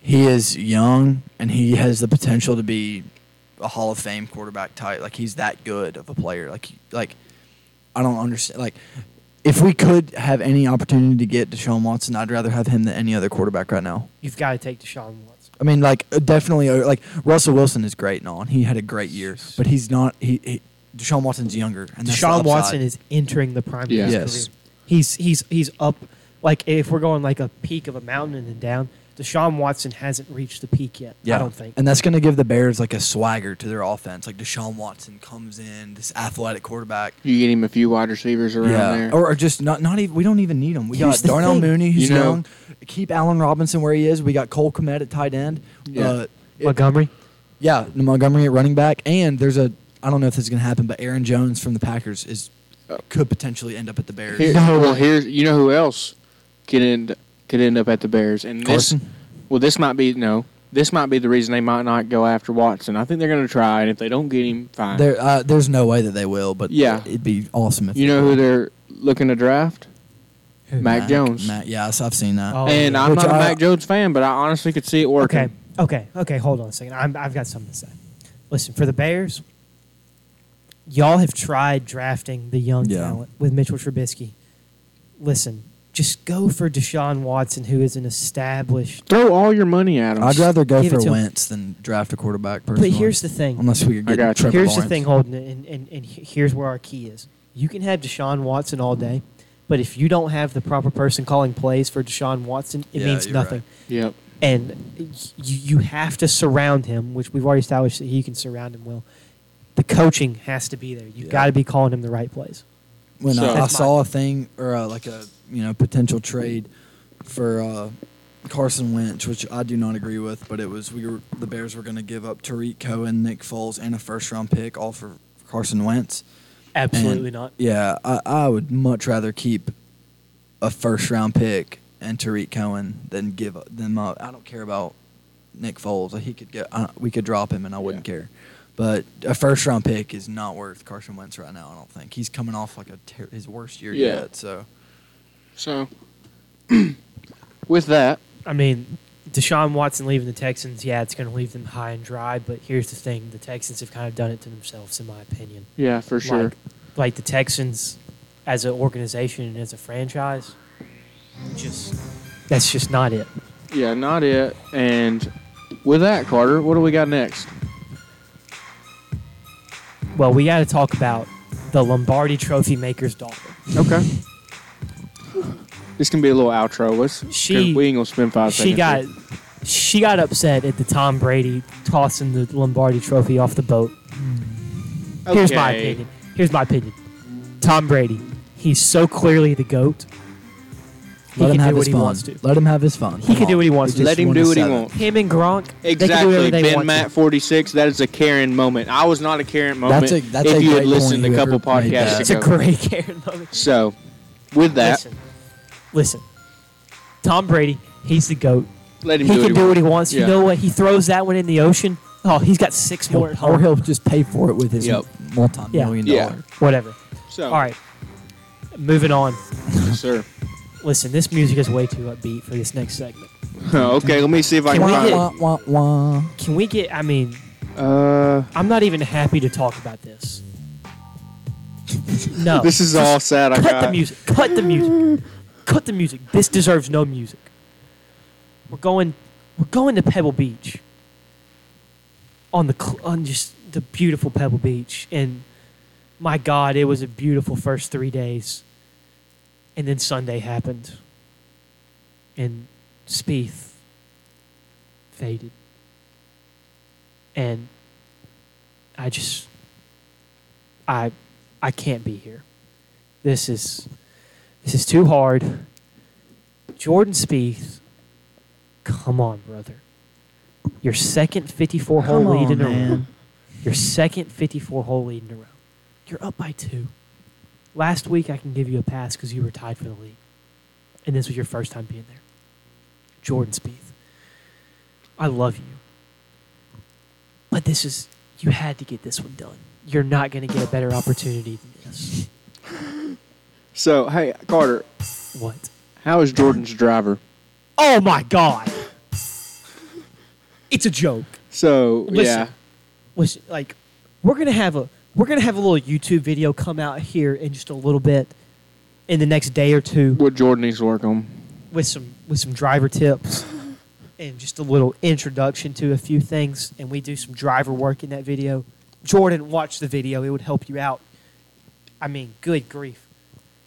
he is young, and he has the potential to be a Hall of Fame quarterback type. Like he's that good of a player. Like like I don't understand. Like if we could have any opportunity to get Deshaun Watson, I'd rather have him than any other quarterback right now. You've got to take Deshaun Watson. I mean, like uh, definitely, uh, like Russell Wilson is great and all, and he had a great year, but he's not. He, he Deshaun Watson's younger, and that's Deshaun. Watson is entering the prime Yeah. of his Yes. career. He's he's he's up. Like if we're going like a peak of a mountain and then down, Deshaun Watson hasn't reached the peak yet. Yeah, I don't think. and that's going to give the Bears like a swagger to their offense. Like Deshaun Watson comes in, this athletic quarterback. You get him a few wide receivers around there. or, or just not not even. We don't even need him. We Here's got the Darnell thing. Mooney, who's You know- young. Keep Allen Robinson where he is. We got Cole Kmet at tight end. Yeah. Uh, it- Montgomery. Yeah, Montgomery at running back, and there's a I don't know if this is going to happen, but Aaron Jones from the Packers is could potentially end up at the Bears. Here, well, here's you know who else could end could end up at the Bears, and this Carson. well, this might be no, this might be the reason they might not go after Watson. I think they're going to try, and if they don't get him, fine. There, uh, there's no way that they will, but Yeah. it'd be awesome if you they know who will. they're looking to draft? Who? Mac Jones. Mac, yes, I've seen that. Oh, and I'm Which not a I- Mac Jones fan, but I honestly could see it working. Okay, okay, okay. Hold on a second. I'm, I've got something to say. Listen, for the Bears, y'all have tried drafting the young Yeah. talent with Mitchell Trubisky. Listen, just go for Deshaun Watson, who is an established. Throw all your money at him. I'd rather go for to him. Wentz than draft a quarterback. Personally, But here's the thing. unless we could I get. Trevor Here's Lawrence. the thing, Holden, and, and, and here's where our key is. You can have Deshaun Watson all day, but if you don't have the proper person calling plays for Deshaun Watson, it Yeah, means you're nothing. Yep. And you, you have to surround him, which we've already established that he can surround him well. The coaching has to be there. You've Yeah. got to be calling him the right plays. when So- uh, I saw a thing or uh, like a you know potential trade for uh, Carson Wentz, which I do not agree with, but it was we were the Bears were going to give up Tarik Cohen, Nick Foles, and a first round pick, all for Carson Wentz. Absolutely And, not. Yeah, I, I would much rather keep a first round pick and Tarik Cohen than give them up. I don't care about Nick Foles. He could get uh, we could drop him and I wouldn't care. But a first round pick is not worth Carson Wentz right now. I don't think he's coming off like a ter- his worst year Yeah. yet. So So, with that, I mean, Deshaun Watson leaving the Texans, yeah, it's going to leave them high and dry. But here's the thing: the Texans have kind of done it to themselves, in my opinion. yeah, for sure. Like, like the Texans, as an organization and as a franchise, just that's just not it. Yeah, not it. And with that, Carter, what do we got next? Well, we got to talk about the Lombardi Trophy maker's daughter. Okay. This can be a little outro. Let's. She- we ain't gonna spend five She seconds. got she got upset at the Tom Brady tossing the Lombardi Trophy off the boat. Here's my opinion. Here's my opinion. Tom Brady, he's so clearly the goat. He let can him have do what his he fun. wants to. Let him have his fun. He Come can do on. what he wants We to. just Let him won do a what he seven. wants. Him and Gronk, they can do Exactly, they Ben want Matt to. forty six. That is a Karen moment. I was not a Karen moment. That's a- that's if a you had great listened point, a couple whoever made podcasts that. It's a ago. great Karen moment. So, with that, Listen, listen. Tom Brady, he's the goat. let him He do, can what do what he he wants. Yeah. You know what? He throws that one in the ocean. Oh, he's got six more at He'll, or home. he'll just pay for it with his Yep. multi-million Yeah. dollar. Whatever. So, All right. Moving on. yes, sir. Listen, this music is way too upbeat for this next segment. okay, let me see if I Can can, we find. get- Wah, wah, wah. Can we get? I mean, Uh, I'm not even happy to talk about this. No. this is all sad. I Cut got. the music. Cut the music. Cut the music. This deserves no music. We're going. We're going to Pebble Beach. On the cl- on just the beautiful Pebble Beach, and my God, it was a beautiful first three days. And then Sunday happened, and Spieth faded, and I just, I, I can't be here. This is this is too hard. Jordan Spieth, come on, brother. Your second 54 hole lead on, in a row. man. Your second 54 hole lead in a row. You're up by two. Last week, I can give you a pass because you were tied for the lead. And this was your first time being there. Jordan Spieth. I love you. But this is, you had to get this one done. You're not going to get a better opportunity than this. So, hey, Carter, What? how is Jordan's driver? Oh my God. It's a joke. So, Listen. yeah, Listen, like, we're gonna have a we're gonna have a little YouTube video come out here in just a little bit, in the next day or two, what Jordan needs to work on. with some with some driver tips, and just a little introduction to a few things, and we do some driver work in that video. Jordan, watch the video; it would help you out. I mean, good grief,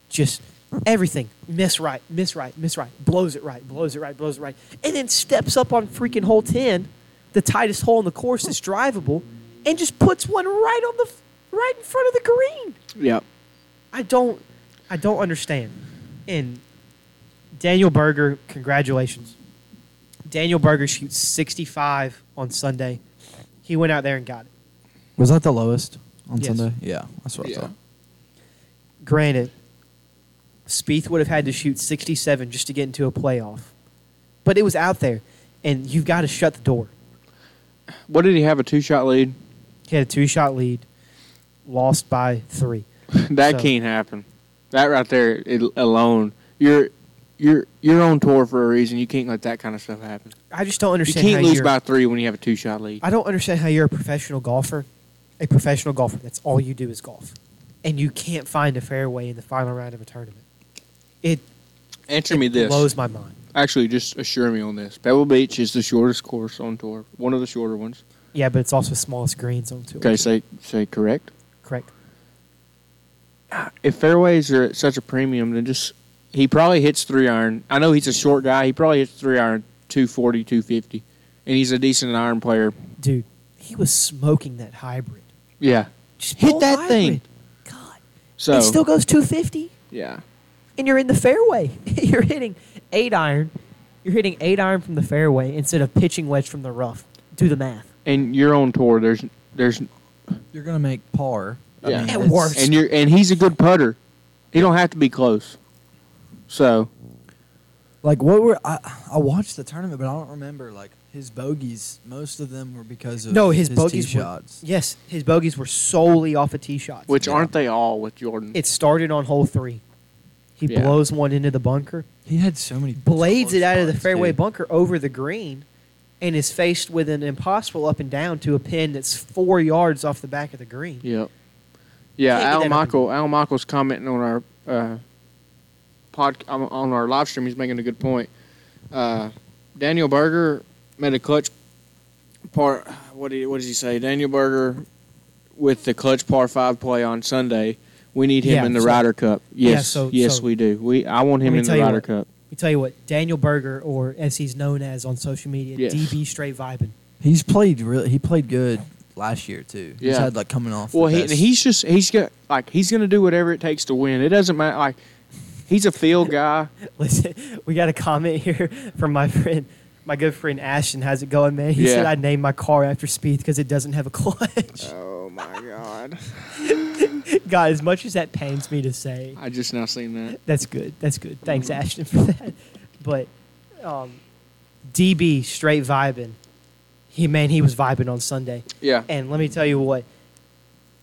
just everything miss right, miss right, miss right, blows it right, blows it right, blows it right, and then steps up on freaking hole ten, the tightest hole in the course that's drivable, and just puts one right on the right in front of the green. Yep. I don't, I don't understand. And Daniel Berger, congratulations. Daniel Berger shoots 65 on Sunday. He went out there and got it. Was that the lowest on Yes. Sunday? Yeah, that's what Yeah. I thought. Granted, Spieth would have had to shoot 67 just to get into a playoff, but it was out there, and you've got to shut the door. What did he have? A two shot lead? He had a two-shot lead, lost by three. that So- can't happen. That right there it, alone, you're you're you're on tour for a reason. You can't let that kind of stuff happen. I just don't understand. You can't how lose by three when you have a two shot lead. I don't understand how you're a professional golfer. A professional golfer, that's all you do is golf. And you can't find a fairway in the final round of a tournament. It, Answer me this. blows my mind. Actually, just assure me on this. Pebble Beach is the shortest course on tour. One of the shorter ones. Yeah, but it's also the smallest greens on tour. Okay, say say correct. Correct. If fairways are at such a premium, then just he probably hits three iron. I know he's a short guy. He probably hits three iron 240, 250. and he's a decent iron player. Dude, he was smoking that hybrid. Yeah. Just Hit that hybrid. thing. God. So it still goes 250, yeah. and you're in the fairway. you're hitting eight iron. You're hitting eight iron from the fairway instead of pitching wedge from the rough. Do the math. And you're on tour. There's there's You're gonna make par. Yeah. mean, At worst. and you're and he's a good putter. He don't have to be close. So Like what were I? I watched the tournament, but I don't remember like his bogeys. Most of them were because of No, his tee bogeys were- shots. Yes, his bogeys were solely off of tee shots. which Yeah. aren't they all with Jordan? it started on hole three. He Yeah. blows one into the bunker, He had so many blades it out of the fairway dude. bunker over the green, and is faced with an impossible up and down to a pin that's four yards off the back of the green. Yep. Yeah, Al Michael. Al Michael's commenting on our uh, pod on our live stream. He's making a good point. Uh, Daniel Berger made a clutch part. What did he, what does he say? Daniel Berger with the clutch par five play on Sunday. We need him Yeah, in the so- Ryder Cup. Yeah, Yes, so- yes, so- we do. We I want him in the Ryder what. Cup. Let tell you what, Daniel Berger, or as he's known as on social media, Yes. DB Straight Vibing. He's played really. He played good last year too. Yeah. He's had like coming off. Well, the he, best- he's just he's got like he's gonna do whatever it takes to win. It doesn't matter. Like he's a field guy. Listen, we got a comment here from my friend, my good friend Ashton. How's it going, man? He Yeah. said I named my car after Spieth because it doesn't have a clutch. Oh my god! God, as much as that pains me to say, I just now seen that. that's good. That's good. Thanks, Ashton, for that. But um, DB straight vibing. He man, he was vibing on Sunday. Yeah. And let me tell you what.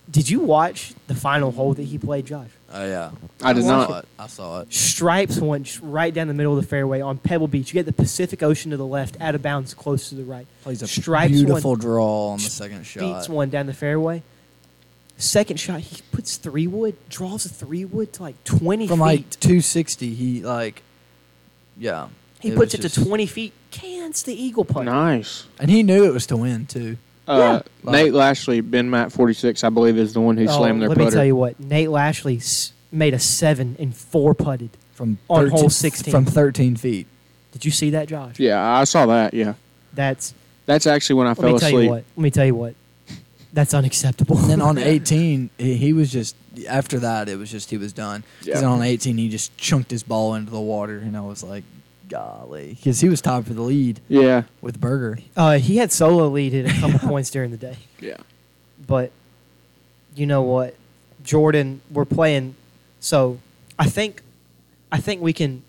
Did you watch the final hole that he played, Josh? Oh yeah. I did saw not. It. I saw it. Stripes went right down the middle of the fairway on Pebble Beach. You get the Pacific Ocean to the left, out of bounds, close to the right. Plays a Stripes beautiful one- draw on the second shot. Beats shot. one down the fairway. Second shot, he puts three wood, draws a three wood to like 20 From feet. like 260, he like, yeah. he it puts was it to just- 20 feet, cans the eagle putt. Nice. and he knew it was to win too. Uh, Yeah. Nate Lashley, Ben Matt 46, I believe, is the one who Oh, slammed their let putter. me tell you what, Nate Lashley s- made a seven and four putted. From On 13 hole 16. From 13 feet. Did you see that, Josh? Yeah, I saw that. Yeah, That's. that's actually when I Let fell me tell asleep. you what. Let me tell you what. That's unacceptable. And then on 18, he, he was just after that. It was just he was done. Yeah. Because on 18, he just chunked his ball into the water, and I was like, golly, because he was tied for the lead Yeah, with Berger. Uh, he had solo lead at a couple points during the day. yeah. But you know what, Jordan, we're playing. So I think, I think we can.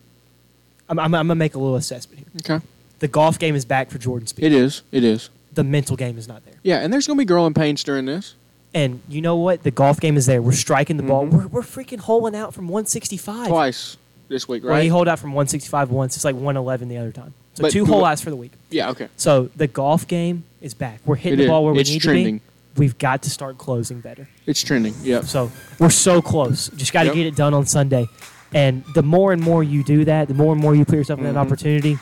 I'm, I'm, I'm gonna make a little assessment here. Okay, The golf game is back for Jordan Spieth. it is. It is. The mental game is not there. Yeah, and there's gonna be growing pains during this. And you know what? The golf game is there. We're striking the ball. Mhm. We're, we're freaking holing out from 165. Twice this week, Well, he right? holed out from 165 once. It's like 111 the other time. So But two the- hole outs for the week. yeah. Okay. So the golf game is back. We're hitting It the ball is. where we It's need trending. to be. We've got to start closing better. It's trending. Yep. So we're so close. Just got to Yep. get it done on Sunday. And the more and more you do that, the more and more you put yourself in that opportunity,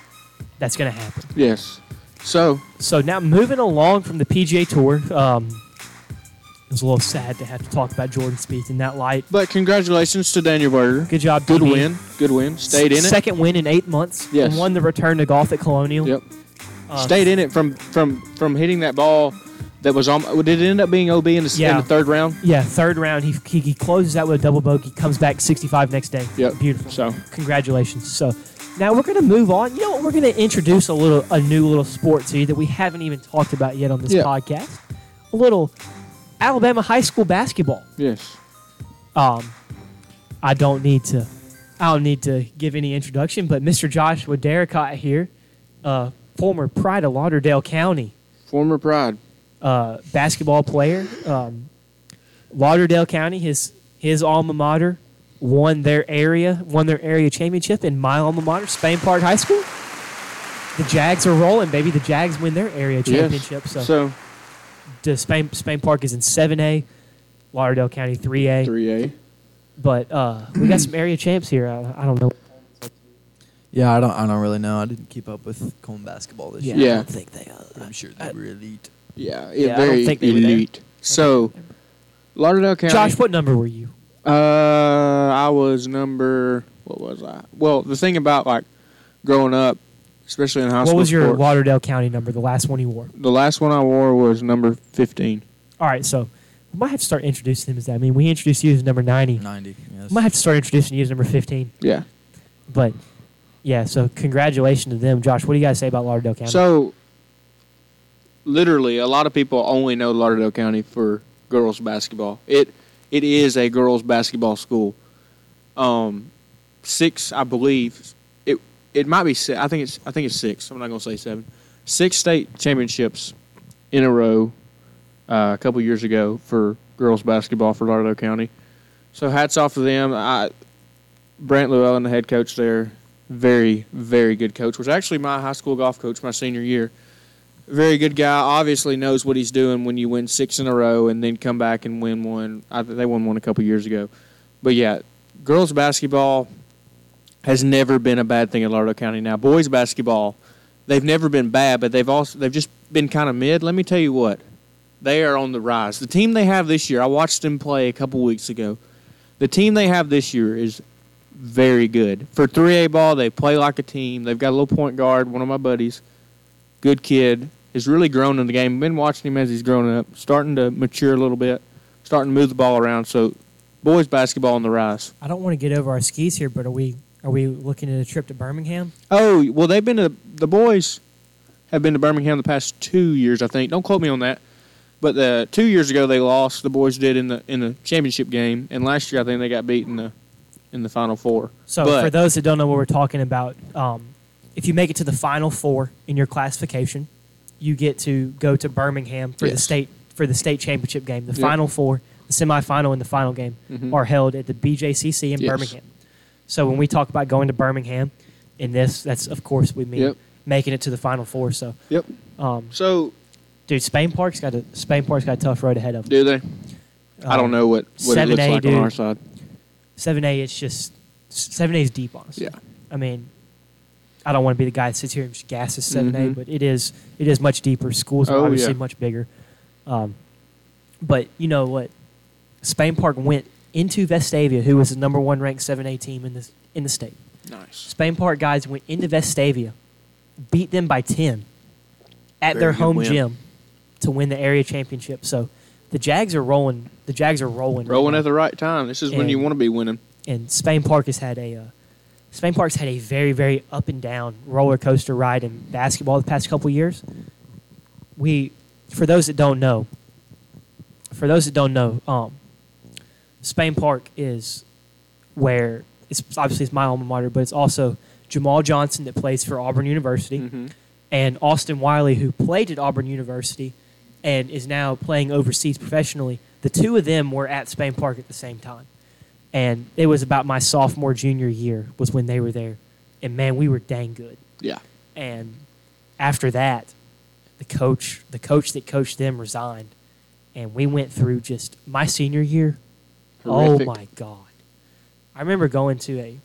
that's going to happen. Yes. So So now moving along from the PGA Tour, um, it was a little sad to have to talk about Jordan Spieth in that light. But congratulations to Daniel Berger. Good job, Good DB. win. Good win. Stayed in it. Second win in eight months. Yes. And won the return to golf at Colonial. Yep. Uh, Stayed in it from from from hitting that ball that was on. Did it end up being OB in the, in the third round? Yeah, third round. He, he, he closes out with a double bogey, comes back 65 next day. Yep. Beautiful. So Congratulations. So now we're going to move on. You know what? We're going to introduce a little a new little sport to you that we haven't even talked about yet on this Yeah. podcast. A little Alabama high school basketball. yes. Um, I don't need to I don't need to give any introduction, but Mr. Joshua Derricott here, uh, former Pride of Lauderdale County Former Pride. uh, basketball player. Um, Lauderdale County, his his alma mater, won their area won their area championship in my alma mater, Spain Park High School. The Jags are rolling, baby. The Jags win their area championship. Yes. So, So the Spain Spain Park is in seven A, Lauderdale County three A. three A. But uh, we got some area champs here. I, I don't know. Yeah, I don't. I don't really know. I didn't keep up with Coleman basketball this Yeah, year. Yeah. I don't think they are. I'm sure they were elite. Yeah. Yeah, I don't very think they were there. elite. So Lauderdale County. Josh, what number were you? Uh, I was number. What was I? Well, the thing about like growing up, especially in high What school. was your sports, Lauderdale County number? The last one you wore. the last one I wore was number fifteen. All right, so we might have to start introducing him as that. I mean, we introduced you as number 90. 90. Yes. We might have to start introducing you as number 15. Yeah. But, yeah, so congratulations to them. Josh, what do you guys say about Lauderdale County? So, literally, a lot of people only know Lauderdale County for girls basketball. It It is a girls basketball school. Um, six, I believe. It it might be. six. I think it's. I think it's six. I'm not gonna say seven. Six state championships in a row. Uh, a couple years ago for girls basketball for Lauderdale County. So hats off to them. I, Brant Llewellyn, the head coach there, very very good coach. Was actually my high school golf coach my senior year. Very good guy. Obviously knows what he's doing when you win six in a row and then come back and win one. I, they won one a couple years ago. But yeah, girls basketball has never been a bad thing in Lauderdale County. Now, boys basketball, they've never been bad, but they've also they've just been kind of mid. Let me tell you what, they are on the rise. The team they have this year, I watched them play a couple weeks ago. The team they have this year is very good for 3A ball. They play like a team. They've got a little point guard, one of my buddies, good kid, has really grown in the game. Been watching him as he's grown up, starting to mature a little bit, starting to move the ball around. So, boys basketball on the rise. I don't want to get over our skis here, but are we are we looking at a trip to Birmingham? Oh well, they've been to the boys have been to Birmingham the past two years, I think. Don't quote me on that, but the two years ago they lost. The boys did in the in the championship game, and last year I think they got beat in the in the final four. So But- for those that don't know what we're talking about, um, if you make it to the final four in your classification, you get to go to Birmingham for the state for the state championship game. The Yep. final four, the semifinal, and the final game Mhm. are held at the BJCC in Yes. Birmingham. So when we talk about going to Birmingham, in this, that's of course we mean Yep. making it to the final four. So, Yep. um, So dude, Spain Park's got a Spain Park's got a tough road ahead of them. do they? I don't Um, know what what it looks 7A, like on our side. Seven A, it's just seven A is deep, honestly. Yeah. I mean, I don't want to be the guy that sits here and just gasses 7 A, Mhm. but it is it is much deeper. Schools are Oh, obviously yeah. much bigger. Um, but you know what? Spain Park went into Vestavia, who was the number one ranked seven A team in the in the state. Nice. Spain Park guys went into Vestavia, beat them by ten at Very their home win. gym to win the area championship. So the Jags are rolling. The Jags are rolling. Rolling now at the right time. This is when you want to be winning. and Spain Park has had a uh, Spain Park's had a very very up and down roller coaster ride in basketball the past couple years. We, for those that don't know, for those that don't know, um, Spain Park is where it's obviously it's my alma mater, but it's also Jamal Johnson that plays for Auburn University Mhm. and Austin Wiley, who played at Auburn University and is now playing overseas professionally. The two of them were at Spain Park at the same time. And it was about my sophomore, junior year was when they were there. And man, we were dang good. Yeah. And after that, the coach, the coach that coached them resigned. And we went through just my senior year. Oh, Horrific. Oh my God. I remember going to a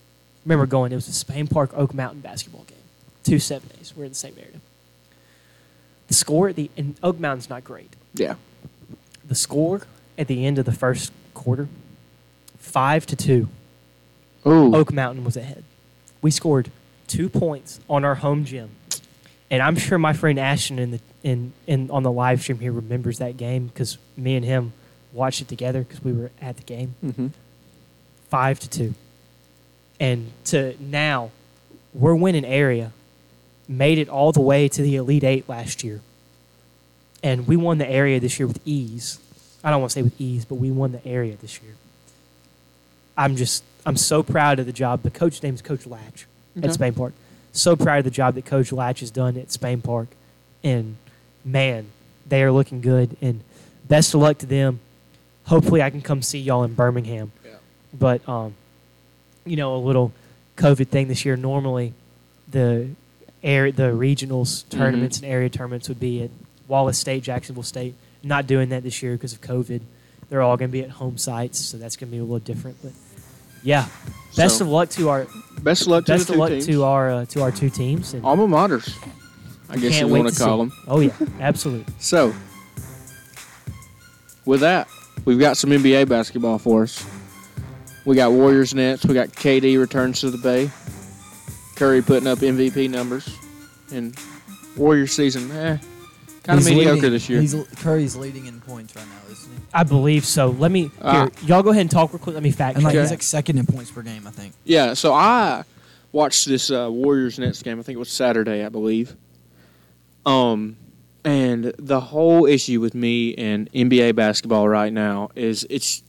remember going, it was a Spain Park Oak Mountain basketball game. Two seven days. We're in the same area. The score at the and Oak Mountain's not great. Yeah. The score at the end of the first quarter, five to two. Oh. Oak Mountain was ahead. We scored two points on our home gym, and I'm sure my friend Ashton in the in, in on the live stream here remembers that game because me and him watched it together because we were at the game. hmm Five to two, and to now, we're winning area. Made it all the way to the Elite Eight last year, and we won the area this year with ease. I don't want to say with ease, but we won the area this year. I'm just I'm so proud of the job. The coach name's Coach Latch Okay. at Spain Park. So proud of the job that Coach Latch has done at Spain Park, and man, they are looking good. And best of luck to them. Hopefully, I can come see y'all in Birmingham. Yeah. But um, you know, a little COVID thing this year. Normally, the air the regionals tournaments and area tournaments would be at Wallace State, Jacksonville State. Not doing that this year because of COVID. They're all going to be at home sites, so that's going to be a little different. But yeah, best So, of luck to our Best of luck to best the of two luck teams. to our uh, to our two teams. And alma maters. I guess you want to to call them. Oh yeah, absolutely. So, with that, we've got some NBA basketball for us. We got Warriors Nets. We got KD returns to the Bay. Curry putting up MVP numbers, and Warriors season, eh, kind of mediocre leading- this year. He's, Curry's leading in points right now, isn't he? I believe so. Let me Ah. here. Y'all go ahead and talk real quick. Let me fact And like check. he's that. like second in points per game, I think. Yeah, so I watched this uh, Warriors Nets game. I think it was Saturday, I believe. Um, and the whole issue with me and NBA basketball right now is it's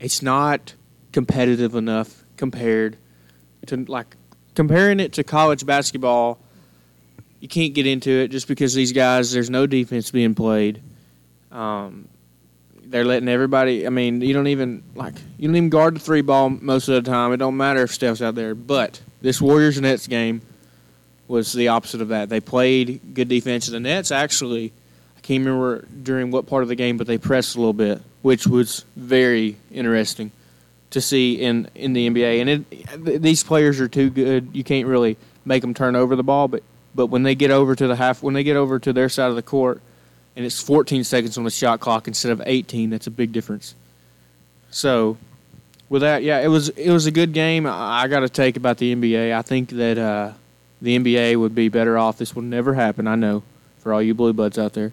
it's not competitive enough compared to like comparing it to college basketball. You can't get into it just because these guys. There's no defense being played. Um, they're letting everybody. I mean, you don't even like you don't even guard the three ball most of the time. It don't matter if Steph's out there. But this Warriors Nets game was the opposite of that. They played good defense. The Nets actually, I can't remember during what part of the game, but they pressed a little bit, which was very interesting to see in in the NBA. And it, these players are too good. You can't really make them turn over the ball, but but when they get over to the half, when they get over to their side of the court, and it's 14 seconds on the shot clock instead of 18, that's a big difference. So, with that, yeah, it was it was a good game. I, I got to take about the NBA. I think that uh, the NBA would be better off. This will never happen. I know for all you blue buds out there,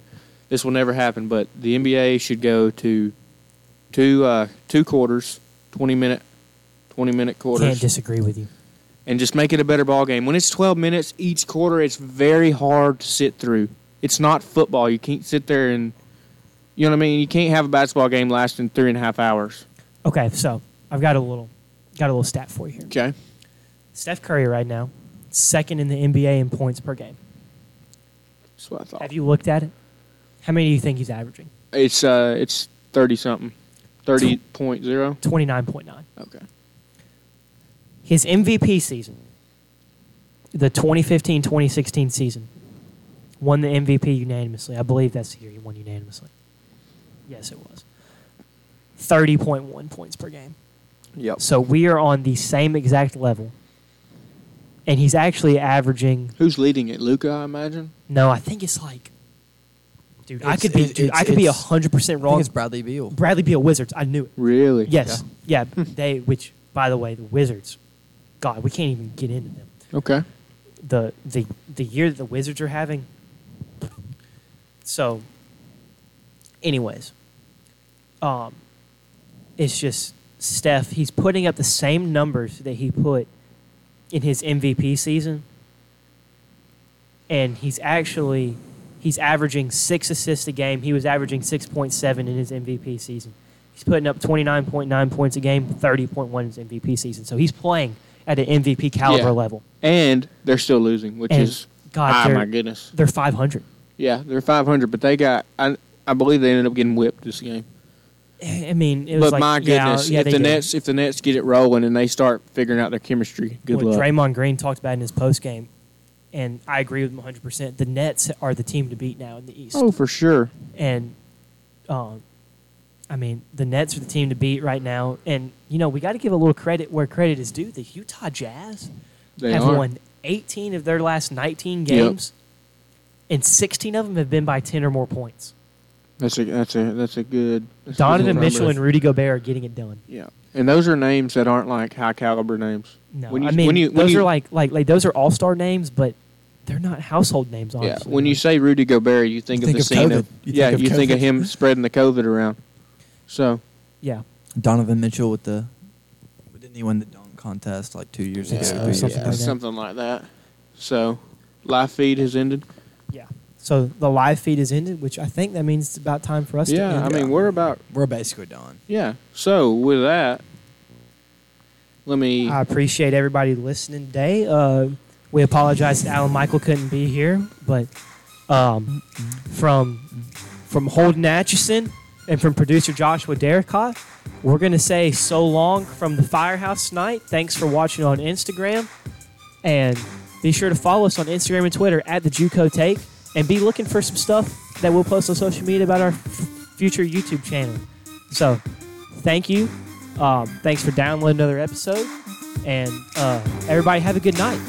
this will never happen. But the NBA should go to two uh, two quarters, 20 minute 20 minute quarters Can't disagree with you. and just make it a better ball game. When it's 12 minutes each quarter, it's very hard to sit through. It's not football. You can't sit there and, you know what I mean. You can't have a basketball game lasting three and a half hours. Okay, so I've got a little got a little stat for you here. Okay. Steph Curry right now, second in the NBA in points per game. That's what I thought. Have you looked at it? How many do you think he's averaging? It's uh, it's 30 something, 30.0. Twenty nine point nine. Okay. His MVP season, the 2015-2016 season, won the MVP unanimously. I believe that's the year he won unanimously. Yes, it was. 30.1 points per game. Yep. So we are on the same exact level. And he's actually averaging Who's leading it? Luka, I imagine. no, I think it's like dude, I could be it- dude, I could be it's- hundred percent I wrong. think it's Bradley Beal. Bradley Beal Wizards. I knew it. Really? Yes. Yeah. they which by the way, the Wizards, God, we can't even get into them. Okay. the the the year that the Wizards are having. So, anyways, um, it's just Steph. He's putting up the same numbers that he put in his MVP season, and he's actually he's averaging six assists a game. He was averaging six point seven in his MVP season. He's putting up twenty nine point nine points a game, thirty point one in his MVP season. So he's playing at an MVP caliber Yeah. level. And they're still losing, which And is God, they're, my goodness. they're 500. Yeah, they're 500, but they got. I I believe they ended up getting whipped this game. I mean, it was But like, my goodness, yeah, if the did. Nets if the Nets get it rolling and they start figuring out their chemistry, good what luck. Draymond Green talked about in his post game, and I agree with him 100. percent The Nets are the team to beat now in the East, oh, for sure. and um, I mean, the Nets are the team to beat right now. And you know, we got to give a little credit where credit is due. The Utah Jazz They have are. won 18 of their last 19 games, and 16 of them have been by 10 or more points. That's a that's a that's a good. That's a good Donovan. Mitchell and Rudy Gobert are getting it done. Yeah, and those are names that aren't like high caliber names. No, When you- I mean when you- when those you- are like like like those are all star names, but they're not household names. Yeah, when you say Rudy Gobert, you think You of think the of scene COVID. of You yeah, think of you think of him spreading the COVID around. So yeah, Donovan Mitchell with the didn't he win the dunk contest like two years Yeah, ago? or Three something yeah, like something like that. So, live feed has ended. Yeah. So the live feed is ended, which I think that means it's about time for us to Yeah, end. I mean we're about We're basically done. yeah. So with that, let me. I appreciate everybody listening today. Uh, we apologize that Alan Michael couldn't be here, but um, from from Holden Atchison and from producer Joshua Derricott, we're going to say so long from the firehouse tonight. Thanks for watching on Instagram. And be sure to follow us on Instagram and Twitter at the JUCO Take and be looking for some stuff that we'll post on social media about our f- future YouTube channel. So thank you. Um, thanks for downloading another episode. And uh, everybody have a good night.